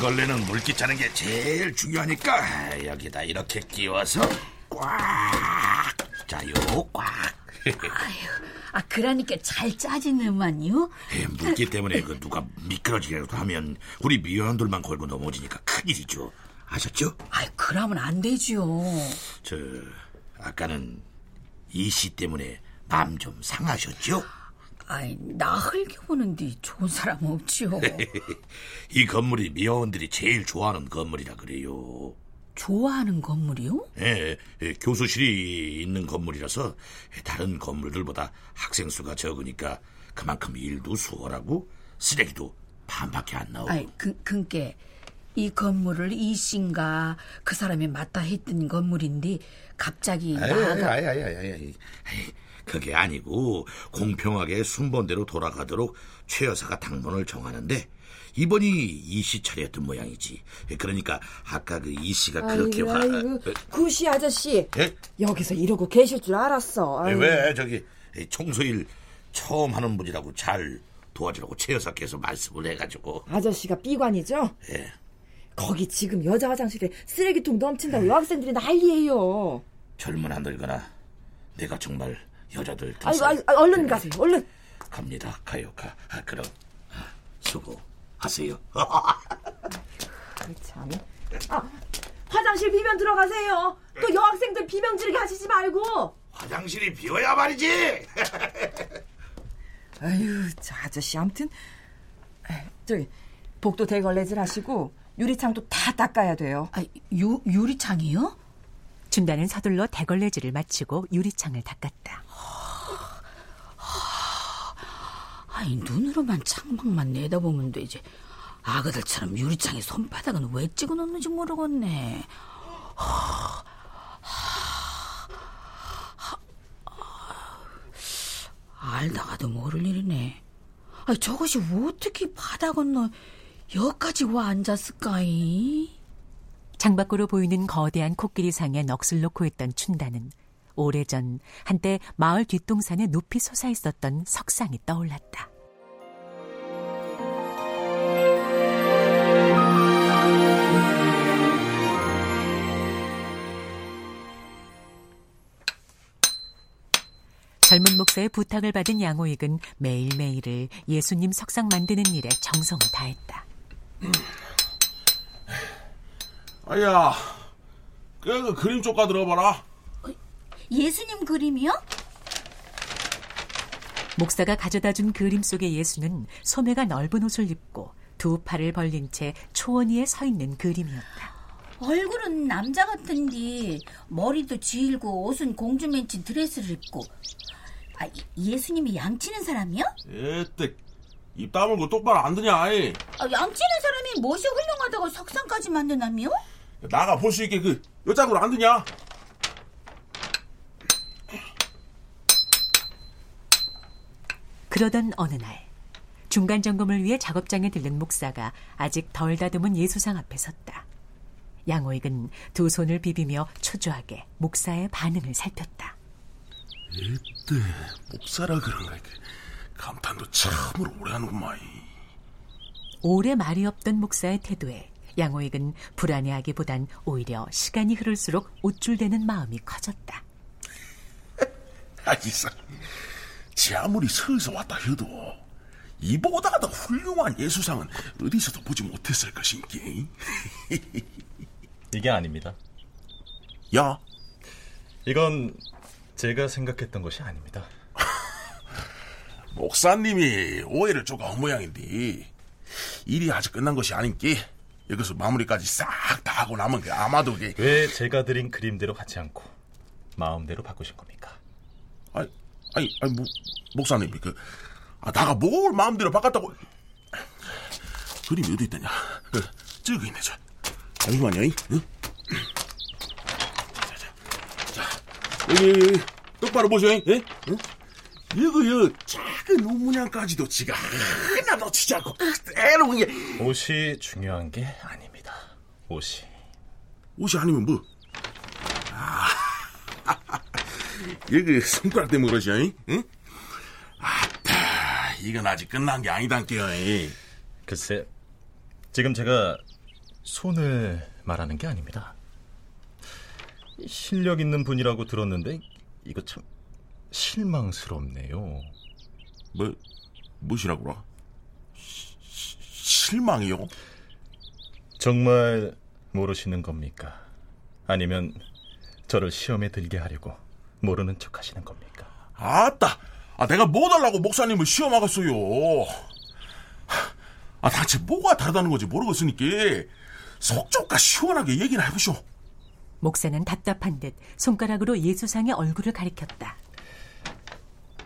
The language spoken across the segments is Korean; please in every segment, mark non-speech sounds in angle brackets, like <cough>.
대걸레는 물기 짜는 게 제일 중요하니까 여기다 이렇게 끼워서 꽉 짜요 꽉 아, 그러니까 잘 짜지는만요. 예, 물기 때문에 그 누가 미끄러지기라도 하면 우리 미원들만 걸고 넘어지니까 큰일이죠 아셨죠? 아이, 그러면 안 되지요. 저 아까는 이 씨 때문에 마음 좀 상하셨죠? 아이, 나 흘겨보는데 좋은 사람 없지요. <laughs> 이 건물이 미원들이 제일 좋아하는 건물이라 그래요 좋아하는 건물이요? 예, 예, 교수실이 있는 건물이라서 다른 건물들보다 학생 수가 적으니까 그만큼 일도 수월하고 쓰레기도 반밖에 안 나오고. 아이, 그, 그니까 이 건물을 이 씨인가 그 사람이 맡아 했던 건물인데 갑자기 아이, 나가 아이, 아이, 아이, 아이, 아이. 그게 아니고 공평하게 순번대로 돌아가도록 최 여사가 당번을 정하는데 이번이 이씨 차례였던 모양이지. 그러니까 아까 그 이 씨가 그렇게 아이고, 화. 아이고, 구시 아저씨 예? 여기서 이러고 계실 줄 알았어. 네, 아이고. 왜 저기 청소일 처음 하는 분이라고 잘 도와주라고 최 여사께서 말씀을 해가지고 아저씨가 비관이죠? 예. 거기 지금 여자 화장실에 쓰레기통 넘친다고 여학생들이 난리예요. 젊으나 늙거나 내가 정말 여자들 탓을 아이고, 아이고, 얼른 가세요. 얼른. 갑니다 가요 가 아, 그럼 아, 수고하세요 참. 아, 화장실 비면 들어가세요. 또 여학생들 비명 지르게 하시지 말고. 화장실이 비어야 말이지 <laughs> 아유, 저 아저씨 아무튼 저기 복도 대걸레질 하시고 유리창도 다 닦아야 돼요. 아, 유, 유리창이요? 준다는 서둘러 대걸레질을 마치고 유리창을 닦았다. 아이, 눈으로만 창밖만 내다보면 되지. 아그들처럼 유리창에 손바닥은 왜 찍어 놓는지 모르겠네. 알다가도 모를 일이네. 아, 저것이 어떻게 바다 건너 여기까지 와 앉았을까이? 창밖으로 보이는 거대한 코끼리 상에 넋을 놓고 있던 춘다는 오래전 한때 마을 뒷동산에 높이 솟아 있었던 석상이 떠올랐다. 젊은 목사의 부탁을 받은 양호익은 매일매일을 예수님 석상 만드는 일에 정성을 다했다. 아야, 그, 그 그림 쪽가 들어봐라. 예수님 그림이요? 목사가 가져다 준 그림 속의 예수는 소매가 넓은 옷을 입고 두 팔을 벌린 채 초원 위에 서 있는 그림이었다. 얼굴은 남자 같은데 머리도 길고 옷은 공주맨치 드레스를 입고 아, 이- 예수님이 양치는 사람이요? 에떼, 입 다물고 똑바로 안 드냐, 아이. 아, 양치는 사람이 무엇이 훌륭하다고 석상까지 만드나며? 나가 볼 수 있게 그, 여짝으로 안 드냐? 그러던 어느 날 중간 점검을 위해 작업장에 들른 목사가 아직 덜 다듬은 예수상 앞에 섰다. 양호익은 두 손을 비비며 초조하게 목사의 반응을 살폈다. 에떼, 목사라 그런가. 그 감탄도 참으로 오래 하는구만. 오래 말이 없던 목사의 태도에 양호익은 불안해하기보단 오히려 시간이 흐를수록 우쭐대는 마음이 커졌다. <laughs> 아이사, 지 아무리 서서 왔다 해도, 이보다 더 훌륭한 예수상은 어디서도 보지 못했을 것인기. <laughs> 이게 아닙니다. 야, 이건 제가 생각했던 것이 아닙니다. <laughs> 목사님이 오해를 쪼가 한 모양인데 일이 아직 끝난 것이 아닌게 여기서 마무리까지 싹 다 하고 나면 그 아마도 그왜 제가 드린 그림대로 하지 않고 마음대로 바꾸신 겁니까? 아니 아니 뭐, 목사님 그 아, 나가 뭘 마음대로 바꿨다고 그림이 어디 있더냐 어, 저기 있네 저 잠시만요 이. 응? 자, 자, 자, 여기, 여기 여기 똑바로 보세요 예? 응? 이거 여 작은 옷문양까지도 지가 하나 놓치지 않고 그대로 그냥 옷이 중요한 게 아닙니다. 옷이. 옷이 아니면 뭐? 아, 여기 손가락 때문에 그러지, 응? 아따, 이건 아직 끝난 게 아니단께요. 이. 글쎄, 지금 제가 손을 말하는 게 아닙니다. 실력 있는 분이라고 들었는데 이거 참 실망스럽네요. 뭐, 무엇이라고라? 실망이요? 정말 모르시는 겁니까? 아니면 저를 시험에 들게 하려고 모르는 척 하시는 겁니까? 아따, 아, 내가 뭐 달라고 목사님을 시험하겠어요. 아, 대체 뭐가 다르다는 건지 모르겠으니까 속좁까 시원하게 얘기나 해보쇼. 목사는 답답한 듯 손가락으로 예수상의 얼굴을 가리켰다.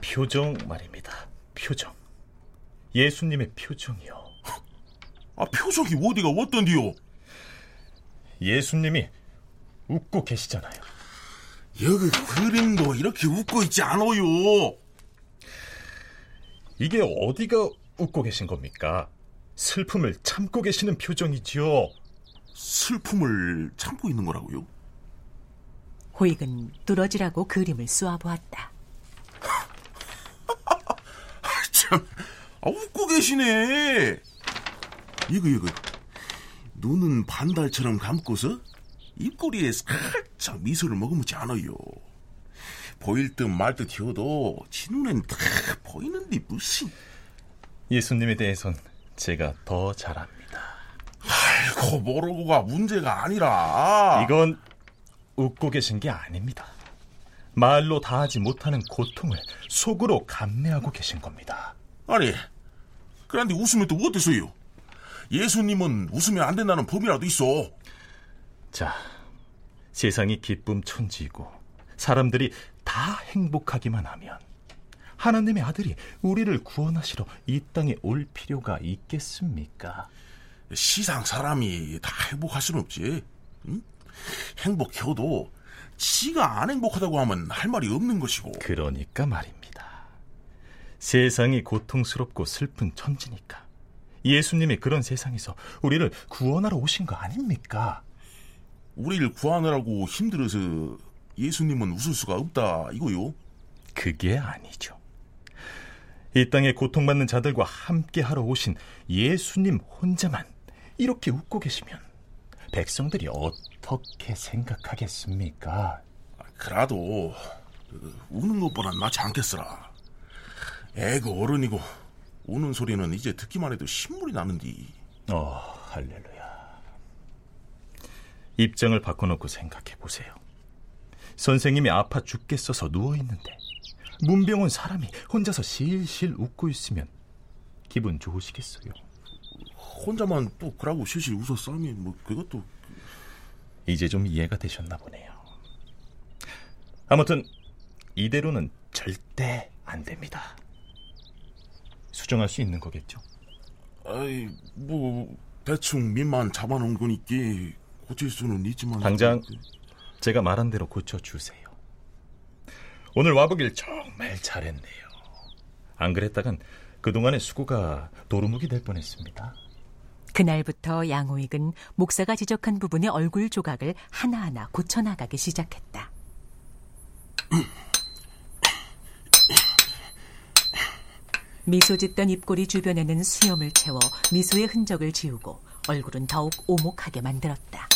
표정 말입니다. 표정. 예수님의 표정이요. 아, 표정이 어디가 어떤디요? 예수님이 웃고 계시잖아요. 여기 그림도 이렇게 웃고 있지 않아요. 이게 어디가 웃고 계신 겁니까? 슬픔을 참고 계시는 표정이지요. 슬픔을 참고 있는 거라고요? 호익은 뚫어지라고 그림을 쏘아보았다. <laughs> 참, 아, 웃고 계시네. 이거, 이거. 눈은 반달처럼 감고서 입꼬리에 살짝 미소를 머금지 않아요. 보일 듯 말듯 해도 지 눈엔 다 보이는데 무슨. 예수님에 대해선 제가 더잘 압니다. 아이고, 모르고가 문제가 아니라. 이건 웃고 계신 게 아닙니다. 말로 다 하지 못하는 고통을 속으로 감내하고 계신 겁니다. 아니, 그런데 웃으면 또 어때서요? 예수님은 웃으면 안 된다는 법이라도 있어. 자, 세상이 기쁨 천지이고 사람들이 다 행복하기만 하면 하나님의 아들이 우리를 구원하시러 이 땅에 올 필요가 있겠습니까? 시상 사람이 다 행복할 수는 없지. 응? 행복해도 지가 안 행복하다고 하면 할 말이 없는 것이고. 그러니까 말입니다. 세상이 고통스럽고 슬픈 천지니까 예수님이 그런 세상에서 우리를 구원하러 오신 거 아닙니까? 우리를 구하느라고 힘들어서 예수님은 웃을 수가 없다 이거요. 그게 아니죠. 이 땅에 고통받는 자들과 함께 하러 오신 예수님 혼자만 이렇게 웃고 계시면 백성들이 어떻게 생각하겠습니까? 그래도 그, 우는 것보단 낫지 않겠으라. 애가 어른이고 우는 소리는 이제 듣기만 해도 신물이 나는디. 어, 할렐루야. 입장을 바꿔놓고 생각해 보세요. 선생님이 아파 죽겠어서 누워있는데 문병원 사람이 혼자서 실실 웃고 있으면 기분 좋으시겠어요? 혼자만 또 그러고 실실 웃었싸면 뭐 그것도 이제 좀 이해가 되셨나 보네요. 아무튼 이대로는 절대 안 됩니다. 수정할 수 있는 거겠죠? 아이 뭐 대충 밑만 잡아놓은 거니까 고칠 수는 있지만 당장 제가 말한 대로 고쳐 주세요. 오늘 와보길 정말 잘했네요. 안 그랬다간 그동안의 수고가 도루묵이 될 뻔했습니다. 그날부터 양호익은 목사가 지적한 부분의 얼굴 조각을 하나하나 고쳐나가기 시작했다. 미소 짓던 입꼬리 주변에는 수염을 채워 미소의 흔적을 지우고 얼굴은 더욱 오목하게 만들었다.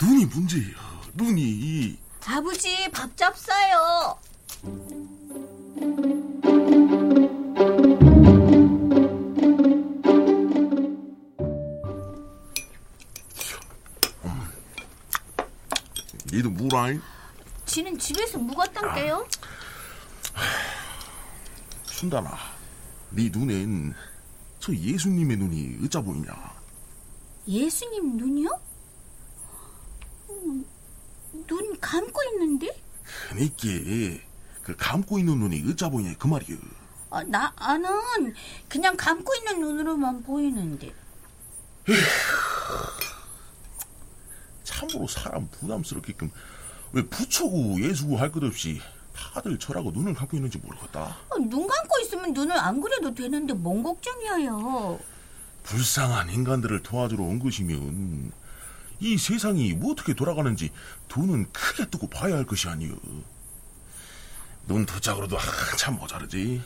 눈이 문제예요. 눈이 아버지 밥 잡사요. 니도 뭐라? 지는 집에서 묵었단게요? 순단아, 네 눈엔 저 예수님의 눈이 어짜 보이냐? 예수님 눈이요? 음, 눈 감고 있는데? 그니까 그 감고 있는 눈이 어짜 보이냐 그 말이여. 아, 나, 나는 그냥 감고 있는 눈으로만 보이는데. 참으로 사람 부담스럽게끔 왜 부처고 예수고 할 것 없이 다들 저라고 눈을 감고 있는지 모르겠다. 아, 눈 감고 있으면 눈을 안 그려도 되는데 뭔 걱정이야요. 불쌍한 인간들을 도와주러 온 것이면 이 세상이 뭐 어떻게 돌아가는지 두눈 크게 뜨고 봐야 할 것이 아니여. 눈두 짝으로도 한참 모자르지.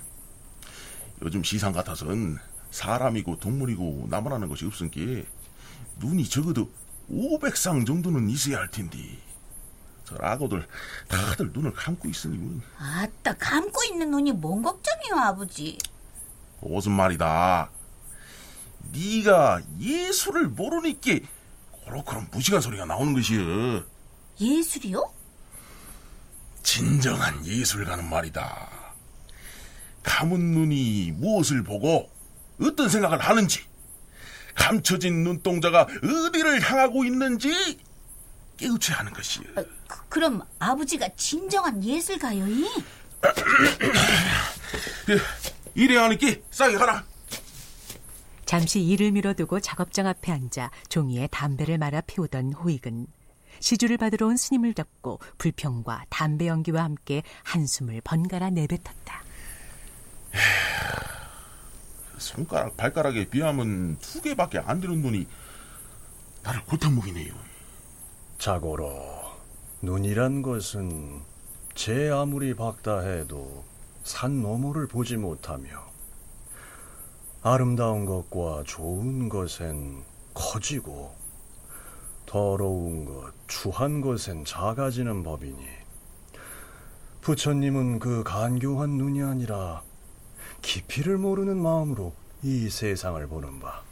요즘 시상 같아선 사람이고 동물이고 나무라는 것이 없으니까 눈이 적어도 500쌍 정도는 있어야 할 텐데 저 악어들 다들 눈을 감고 있으니 뭐. 아따, 감고 있는 눈이 뭔 걱정이요, 아버지. 무슨 말이다. 네가 예수를 모르니까 그렇그런 무식한 소리가 나오는 것이여. 예술이요? 진정한 예술가는 말이다. 감은 눈이 무엇을 보고 어떤 생각을 하는지, 감춰진 눈동자가 어디를 향하고 있는지 깨우쳐야 하는 것이여. 아, 그, 그럼 아버지가 진정한 예술가요이? <clears throat> 이래 하니까 싸게 가라. 잠시 일을 미뤄두고 작업장 앞에 앉아 종이에 담배를 말아 피우던 호익은 시주를 받으러 온 스님을 잡고 불평과 담배 연기와 함께 한숨을 번갈아 내뱉었다. 손가락 발가락에 비하면 두 개밖에 안 되는 눈이 나를 골탕 먹이네요. 자고로 눈이란 것은 제 아무리 박다 해도 산 너머를 보지 못하며 아름다운 것과 좋은 것엔 커지고 더러운 것, 추한 것엔 작아지는 법이니 부처님은 그 간교한 눈이 아니라 깊이를 모르는 마음으로 이 세상을 보는 바.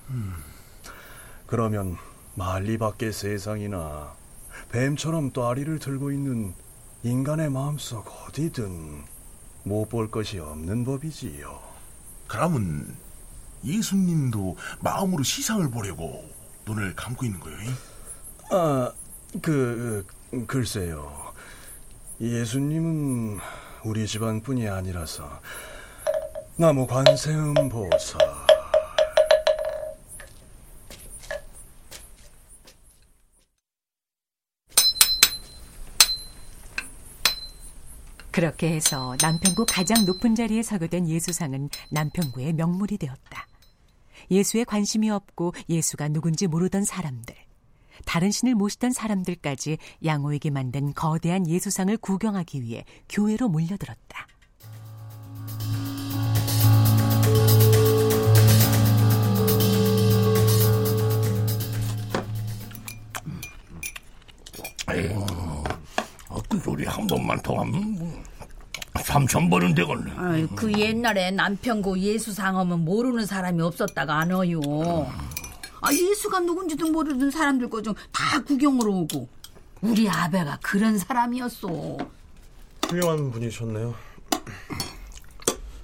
그러면 만리 밖의 세상이나 뱀처럼 또아리를 들고 있는 인간의 마음속 어디든 못 볼 것이 없는 법이지요. 그러면 예수님도 마음으로 시상을 보려고 눈을 감고 있는 거예요. 아, 그, 그, 글쎄요. 예수님은 우리 집안뿐이 아니라서 나무 관세음 보살. 그렇게 해서 남편구 가장 높은 자리에 서게 된 예수상은 남편구의 명물이 되었다. 예수에 관심이 없고 예수가 누군지 모르던 사람들, 다른 신을 모시던 사람들까지 양호에게 만든 거대한 예수상을 구경하기 위해 교회로 몰려들었다. 소리 한 번만 더 하면 삼천 번은 되겠네. 아이, 그 옛날에 남편고 예수상어면 모르는 사람이 없었다가 안 어요. 아, 예수가 누군지도 모르는 사람들 거 좀 다 구경으로 오고. 우리 아베가 그런 사람이었어. 훌륭한 분이셨네요.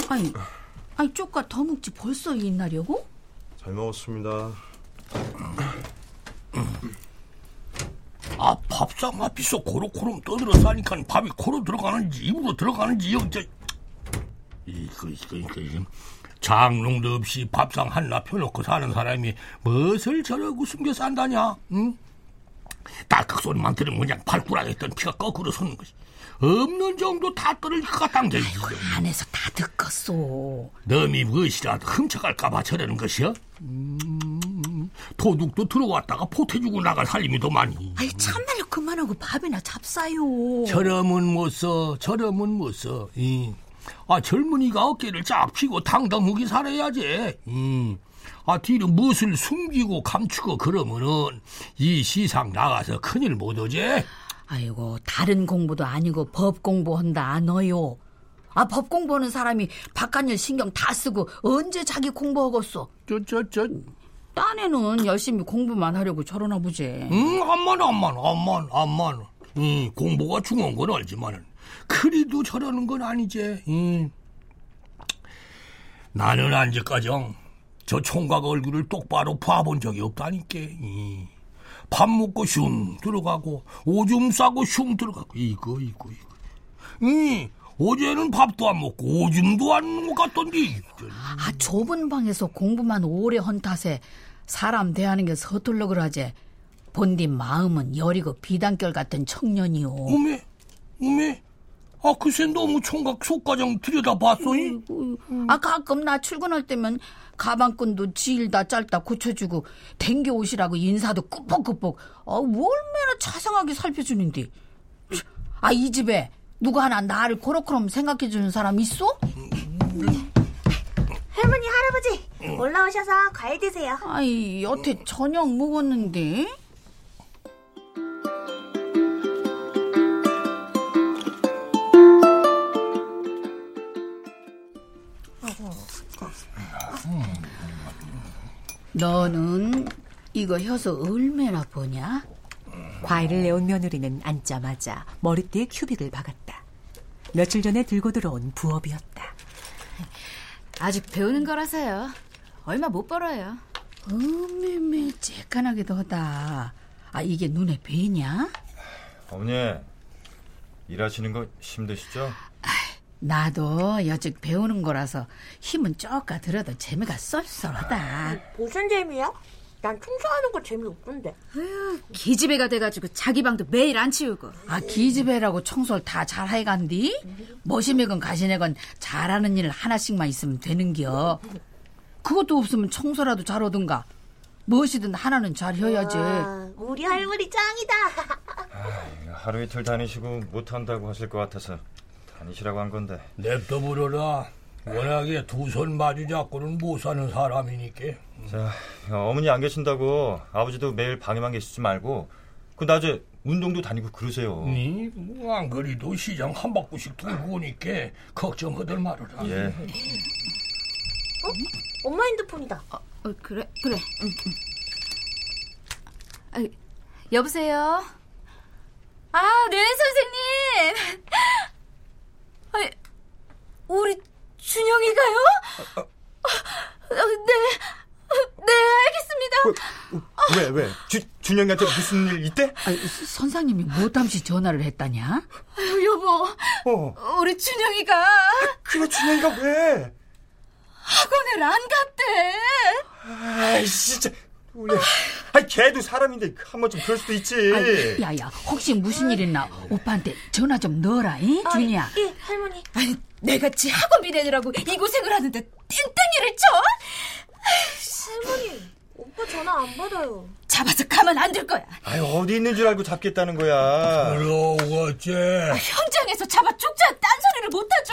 아니, 아니, 쪽과 더묵지 벌써 옛날이고? 잘 먹었습니다. 아 밥상 앞에서 고로코름 떠들어 싸니까 밥이 코로 들어가는지 입으로 들어가는지 영저 이거 이거 이거 장롱도 없이 밥상 하나 펴놓고 사는 사람이 무엇을 저러고 숨겨 산다냐? 응? 딸깍 소리만 들으면 그냥 발꾸락 했던 피가 거꾸로 서는 것이 없는 정도 다 떨어질 것 같단게 안에서 다 듣겠어. 너미 무엇이라도 훔쳐갈까봐 저러는 것이여? 음, 도둑도 들어왔다가 포태주고 나갈 살림이 더 많이. 아이, 참말로 그만하고 밥이나 잡사요. 저러면 못 써, 저러면 못 써. 이. 아, 젊은이가 어깨를 쫙 펴고 당당하게 살아야지. 음. 아, 뒤로 무엇을 숨기고 감추고 그러면은 이 시상 나가서 큰일 못 오지? 아이고, 다른 공부도 아니고 법 공부한다 안 어요. 아, 법 공부하는 사람이 바깥일 신경 다 쓰고 언제 자기 공부하겠어? 저, 저, 저. 딴에는 열심히 공부만 하려고 저러나 보지. 음, 암만, 암만, 암만, 암만. 음, 공부가 중요한 건 알지만은, 그리도 저러는 건 아니지. 음. 나는 안지까정 저 총각 얼굴을 똑바로 봐본 적이 없다니까. 이. 밥 먹고 슝 들어가고 오줌 싸고 슝 들어가고 이거 이거 이거. 이 어제는 밥도 안 먹고 오줌도 안 갔던데. 아 좁은 방에서 공부만 오래 헌 탓에 사람 대하는 게 서툴러 그러지. 본디 마음은 여리고 비단결 같은 청년이요. 어메 어메. 아, 글쎄 너무 총각 속가정 들여다봤어. 이? 아 가끔 나 출근할 때면 가방끈도 질다 짧다 고쳐주고 댕겨 오시라고 인사도 꾸벅꾸벅 아, 얼마나 자상하게 살펴주는데 아이 집에 누가 하나 나를 코로코럼 생각해주는 사람 있어? 할머니 할아버지 올라오셔서 과일 드세요. 아이 여태 저녁 먹었는데 너는 이거 혀서 얼마나 보냐? 과일을 내온 며느리는 앉자마자 머리띠에 큐빅을 박았다. 며칠 전에 들고 들어온 부업이었다. 아직 배우는 거라서요. 얼마 못 벌어요. 어메메 쬐깐하게도 하다. 아 이게 눈에 뵈냐? 어머니 일하시는 거 힘드시죠? 나도 여직 배우는 거라서 힘은 쪼까 들어도 재미가 쏠쏠하다. 무슨 재미야? 난 청소하는 거 재미없던데. 기집애가 돼가지고 자기 방도 매일 안 치우고. 아 기집애라고 청소를 다 잘 해간디? 머시맥은 가시내건 잘하는 일 하나씩만 있으면 되는겨. 그것도 없으면 청소라도 잘하든가. 무엇이든 하나는 잘 해야지. 아, 우리 할머니 짱이다. <laughs> 하루 이틀 다니시고 못한다고 하실 것 같아서 다니시라고 한 건데 냅둬 부려라. 워낙에 두 손 마주 잡고는 못 사는 사람이니까. 자 어머니 안 계신다고 아버지도 매일 방에만 계시지 말고 그 낮에 운동도 다니고 그러세요 니, 뭐, 안 그래도 시장 한 바퀴씩 돌고 오니까 걱정하들 말아라. 예 엄마 핸드폰이다. 어, 그래, 그래. 응, 응. 아, 여보세요? 아, 네, 선생님! 아, 우리 준영이가요? 아, 네, 네, 알겠습니다. 왜 왜? 주, 준영이한테 무슨 일 있대? 아니, 선상님이 뭐담시 전화를 했다냐? 아유, 여보, 어 우리 준영이가 그래 준영이가 왜? 학원을 안 갔대. 아이 진짜 원래 아이 걔도 사람인데 한 번쯤 그럴 수도 있지 아이, 야야 혹시 무슨 일 있나 오빠한테 전화 좀 넣어라 이 준이야. 예, 할머니. 아니, 내가 지 학원비 내느라고 이 고생을 하는데 땡땡이를 쳐? 할머니, 오빠 전화 안 받아요. 잡아서 가만 안 둘 거야. 아이 어디 있는 줄 알고 잡겠다는 거야 그러겠지. 현장에서 잡아 죽자 딴소리를 못하죠.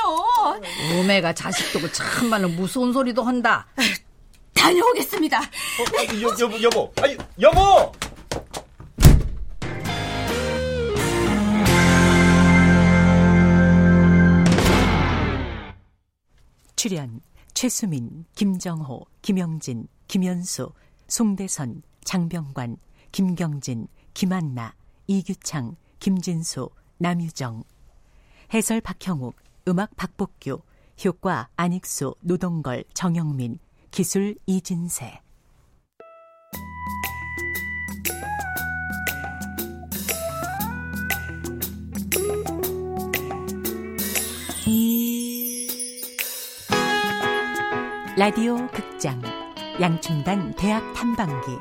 오메가 자식 두고 참말로 무서운 소리도 한다. 다녀오겠습니다. 어, 아, 여, 여보 여보 아이 여보 출연 최수민, 김정호, 김영진, 김현수, 송대선, 장병관, 김경진, 김한나, 이규창, 김진수, 남유정. 해설 박형욱, 음악 박복규, 효과 안익수, 노동걸, 정영민, 기술 이진세. 라디오 극장 양춘단 대학 탐방기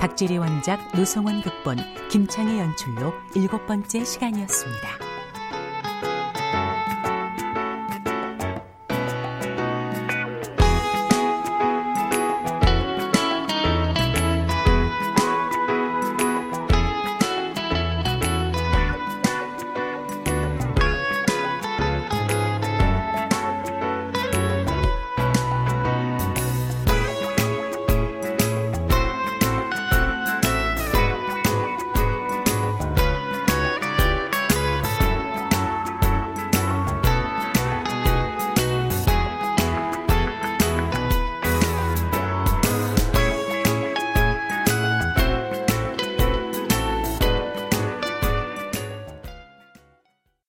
박지리 원작 노성원 극본 김창의 연출로 일곱 번째 시간이었습니다.